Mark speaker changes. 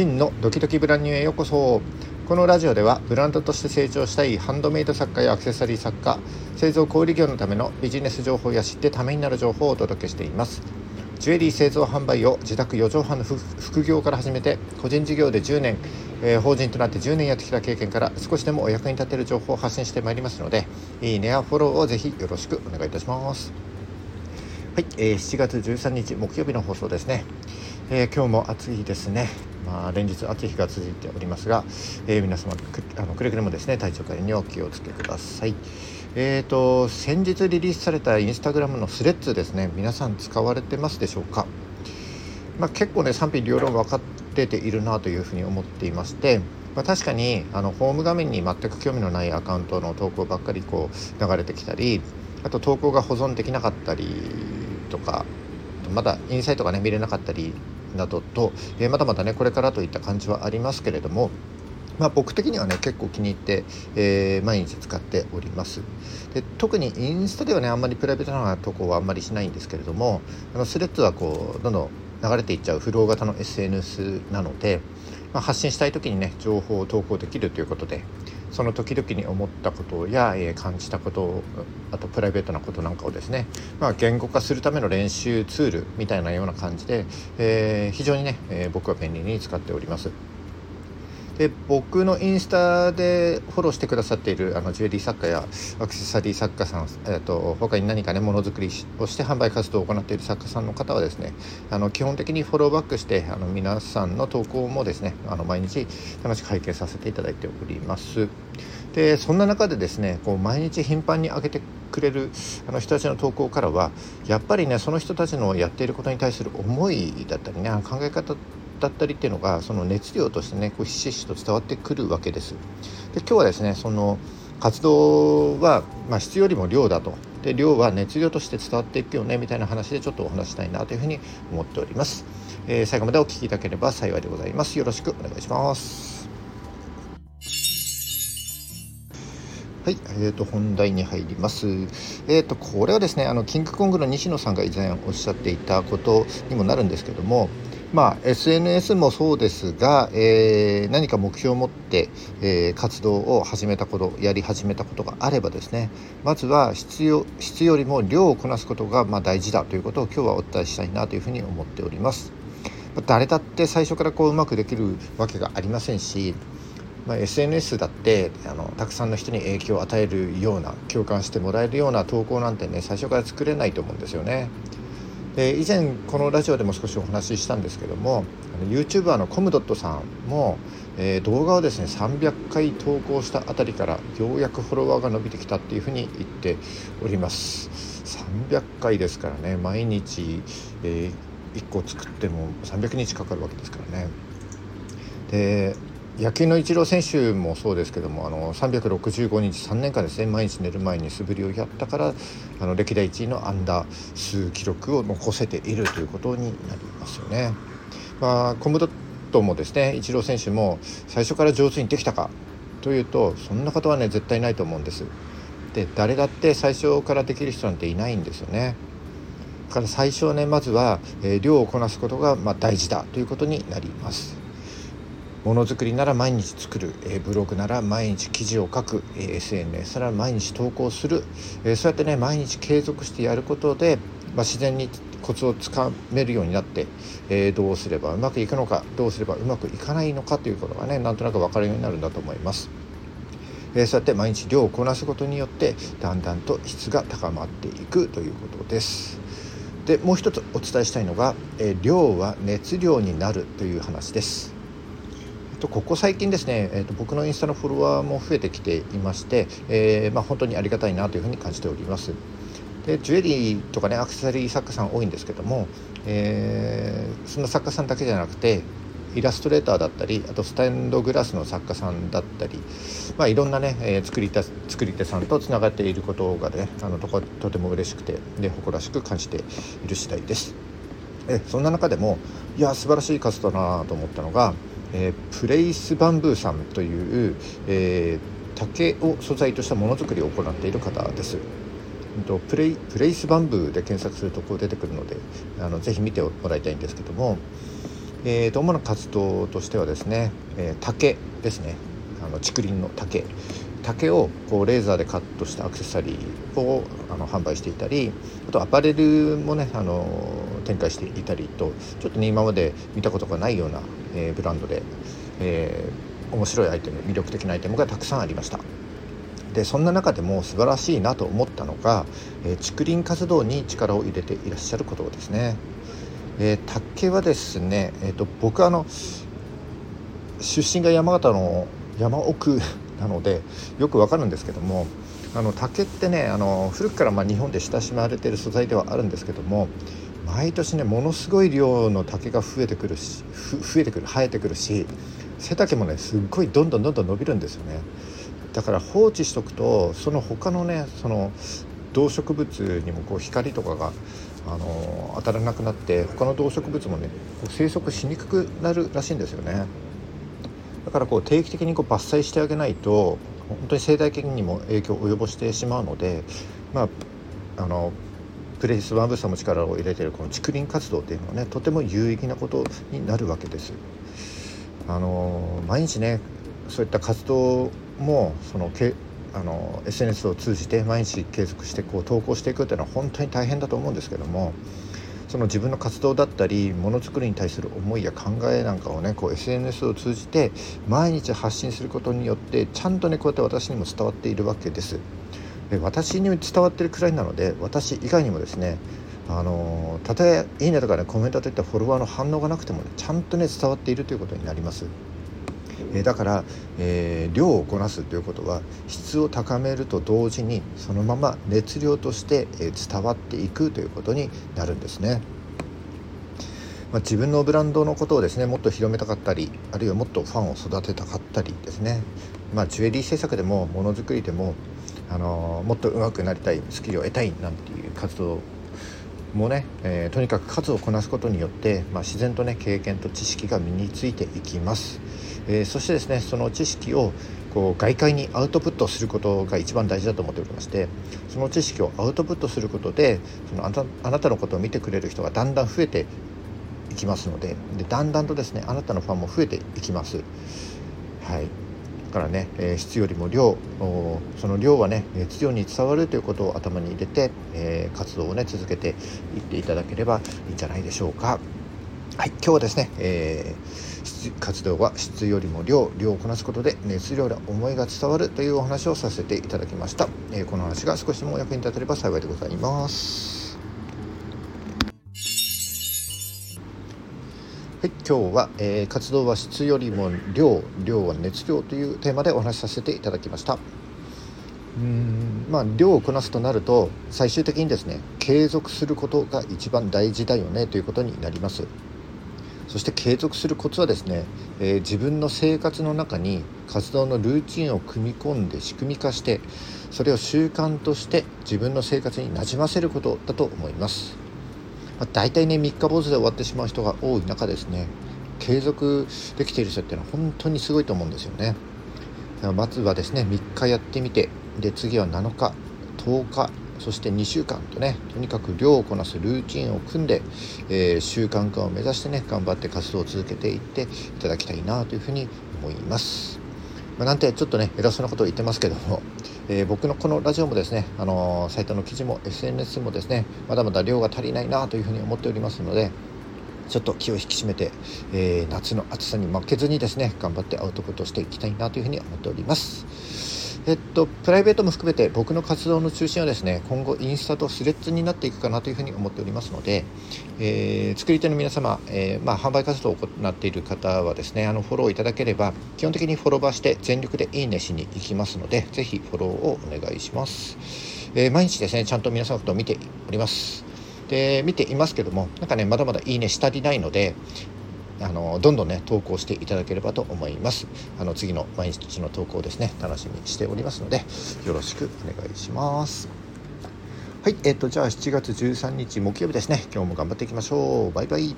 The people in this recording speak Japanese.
Speaker 1: 真のドキドキブランニューへようこそ。このラジオではブランドとして成長したいハンドメイド作家やアクセサリー作家製造小売業のためのビジネス情報や知ってためになる情報をお届けしています。ジュエリー製造販売を自宅4畳半の副業から始めて個人事業で10年、えー、法人となって10年やってきた経験から少しでもお役に立てる情報を発信してまいりますのでいいねやフォローをぜひよろしくお願いいたします。はい、えー、7月13日木曜日の放送ですね、えー、今日も暑いですね。まあ、連日暑い日が続いておりますが、えー、皆様くあのくれぐれもですね体調管理にお気をつけください。えーと、先日リリースされたインスタグラムのスレッズですね皆さん使われてますでしょうか、まあ、結構ね賛否両論分かってているなというふうに思っていまして、まあ、確かにあのホーム画面に全く興味のないアカウントの投稿ばっかりこう流れてきたりあと投稿が保存できなかったりとかまだインサイトがね見れなかったりなどと、え、まだまだねこれからといった感じはありますけれどもまあ、僕的にはね結構気に入って、えー、毎日使っております。で特にインスタではねあんまりプライベートなとこはあんまりしないんですけれどもあのスレッズはこうどんどん流れていっちゃうフロー型の SNS なので、まあ、発信したい時にね情報を投稿できるということでその時々に思ったことや、え、感じたことあとプライベートなことなんかをですね、まあ、言語化するための練習ツールみたいなような感じで、えー、非常にね、え、僕は便利に使っております。で僕のインスタでフォローしてくださっているあのジュエリー作家やアクセサリー作家さん、えーと、他に何かねものづくりをして販売活動を行っている作家さんの方はですねあの基本的にフォローバックしてあの皆さんの投稿もですねあの毎日楽しく拝見させていただいております。でそんな中でですねこう毎日頻繁に上げてくれるあの人たちの投稿からはやっぱりねその人たちのやっていることに対する思いだったりね考え方だったりっていうのがその熱量としてねこうひしひしと伝わってくるわけです。で今日はですねその活動は、まあ、質よりも量だとで量は熱量として伝わっていくよねみたいな話でちょっとお話したいなというふうに思っております、えー、最後までお聞きいただければ幸いでございますよろしくお願いしますはい、えーと、本題に入ります。えーと、これはですねあのキングコングの西野さんが以前おっしゃっていたことにもなるんですけどもまあ、SNS もそうですが、えー、何か目標を持って、えー、活動を始めたことやり始めたことがあればですねまずは質よ質よりも量をこなすことがまあ大事だということを今日はお伝えしたいなというふうに思っております。誰だって最初からこううまくできるわけがありませんし、まあ、SNS だってあのたくさんの人に影響を与えるような共感してもらえるような投稿なんてね最初から作れないと思うんですよね。で以前このラジオでも少しお話ししたんですけども YouTuber のコムドットさんも、えー、動画をですね300回投稿したあたりからようやくフォロワーが伸びてきたっていうふうに言っております。300回ですからね毎日、えー、1個作っても300日かかるわけですからね。で野球のイチロー選手もそうですけどもあの365日3年間ですね毎日寝る前に素振りをやったからあの歴代1位のアンダー数記録を残せているということになりますよね。まあ、コムドットもですねイチロー選手も最初から上手にできたかというとそんなことはね絶対ないと思うんです。で誰だって最初からできる人なんていないんですよね。だから最初はねまずは、えー、量をこなすことが、まあ、大事だということになります。ものづくりなら毎日作る、えー、ブログなら毎日記事を書く、えー、SNS なら毎日投稿する、えー、そうやってね毎日継続してやることで、まあ、自然にコツをつかめるようになって、え、どうすればうまくいくのかどうすればうまくいかないのかということがねなんとなく分かるようになるんだと思います。え、そうやって毎日量をこなすことによってだんだんと質が高まっていくということです。でもう一つお伝えしたいのが、え、量は熱量になるという話です。とここ最近ですね、えーと、僕のインスタのフォロワーも増えてきていまして、えー、まあ、本当にありがたいなというふうに感じております。でジュエリーとかねアクセサリー作家さん多いんですけども、えー、そんな作家さんだけじゃなくてイラストレーターだったりあとスタンドグラスの作家さんだったり、まあ、いろんなね、えー、作り手作り手さんとつながっていることがねあのととても嬉しくてで誇らしく感じている次第です。えそんな中でもいや素晴らしい数だなと思ったのがえー、プレイスバンブーさんという、えー、竹を素材としたものづくりを行っている方です。プレイプレイスバンブーで検索するとこう出てくるのであのぜひ見てもらいたいんですけどもえーと、主な活動としてはですね、えー、竹ですねあの竹林の竹竹をこうレーザーでカットしたアクセサリーをあの販売していたりあとアパレルもねあの展開していたりとちょっとね今まで見たことがないような、えー、ブランドで、えー、面白いアイテム魅力的なアイテムがたくさんありました。でそんな中でも素晴らしいなと思ったのが、えー、竹林活動に力を入れていらっしゃることですね。えー、竹はですね、えーと、僕あの出身が山形の山奥なのでよくわかるんですけどもあの竹ってねあの古くからま日本で親しまれている素材ではあるんですけども毎年ねものすごい量の竹が増えてくるし増えてくる生えてくるし背丈もねすっごいどんどんどんどん伸びるんですよね。だから放置しとくとその他のねその動植物にもこう光とかがあの当たらなくなって他の動植物もね生息しにくくなるらしいんですよね。だからこう定期的にこう伐採してあげないと本当に生態系にも影響を及ぼしてしまうのでまああのプレイスワンブースターも力を入れているこの竹林活動っていうのはねとても有意義なことになるわけです。あの毎日ねそういった活動もそのけあの SNS を通じて毎日継続してこう投稿していくっていうのは本当に大変だと思うんですけどもその自分の活動だったりものづくりに対する思いや考えなんかをねこう SNS を通じて毎日発信することによってちゃんとねこうやって私にも伝わっているわけです。で私に伝わってるくらいなので私以外にもですねあのたとえいいねとかねコメントといったフォロワーの反応がなくてもねちゃんとね伝わっているということになります。えだから、えー、量をこなすということは質を高めると同時にそのまま熱量として、え伝わっていくということになるんですね。まあ、自分のブランドのことをですねもっと広めたかったりあるいはもっとファンを育てたかったりですね、まあ、ジュエリー制作でもものづくりでも、あのー、もっと上手くなりたいスキルを得たいなんていう活動もね、えー、とにかく数をこなすことによって、まあ、自然とね経験と知識が身についていきます。えー、そしてですねその知識をこう外界にアウトプットすることが一番大事だと思っておりましてその知識をアウトプットすることでそのあなたのことを見てくれる人がだんだん増えていきますのででだんだんとですねあなたのファンも増えていきます。はいだからね、えー、質よりも量その量はね熱量に伝わるということを頭に入れて、えー、活動をね続けていっていただければいいんじゃないでしょうか。はい今日はですね、えー、活動は質よりも量量をこなすことで熱量や思いが伝わるというお話をさせていただきました、えー、この話が少しでも役に立てれば幸いでございます。はい、今日は、えー、活動は質よりも量量は熱量というテーマでお話しさせていただきました。うんまあ量をこなすとなると最終的にですね継続することが一番大事だよねということになります。そして継続するコツはですね、えー、自分の生活の中に活動のルーチンを組み込んで仕組み化してそれを習慣として自分の生活になじませることだと思います、まあ、大体ね3日坊主で終わってしまう人が多い中ですね継続できている人っていうのは本当にすごいと思うんですよね。まずはですね3日やってみてで次は7日10日そして2週間とねとにかく量をこなすルーチンを組んで、えー、習慣化を目指してね頑張って活動を続けていっていただきたいなというふうに思います。まあ、なんてちょっとね偉そうなことを言ってますけども、えー、僕のこのラジオもですね、あのー、サイトの記事も SNS もですねまだまだ量が足りないなというふうに思っておりますのでちょっと気を引き締めて、えー、夏の暑さに負けずにですね頑張ってアウトプットしていきたいなというふうに思っております。えっと、プライベートも含めて僕の活動の中心はですね今後インスタとスレッズになっていくかなというふうに思っておりますので、えー、作り手の皆様、えー、まあ、販売活動を行っている方はですねあのフォローいただければ基本的にフォロバーして全力でいいねしに行きますのでぜひフォローをお願いします、えー、毎日ですねちゃんと皆さんのことを見ております。で見ていますけどもなんかねまだまだいいねしたりないのであのどんどんね投稿していただければと思います。あの次の毎日の投稿ですね楽しみにしておりますのでよろしくお願いします。はいえっ、とじゃあ7月13日木曜日ですね。今日も頑張っていきましょう。バイバイ。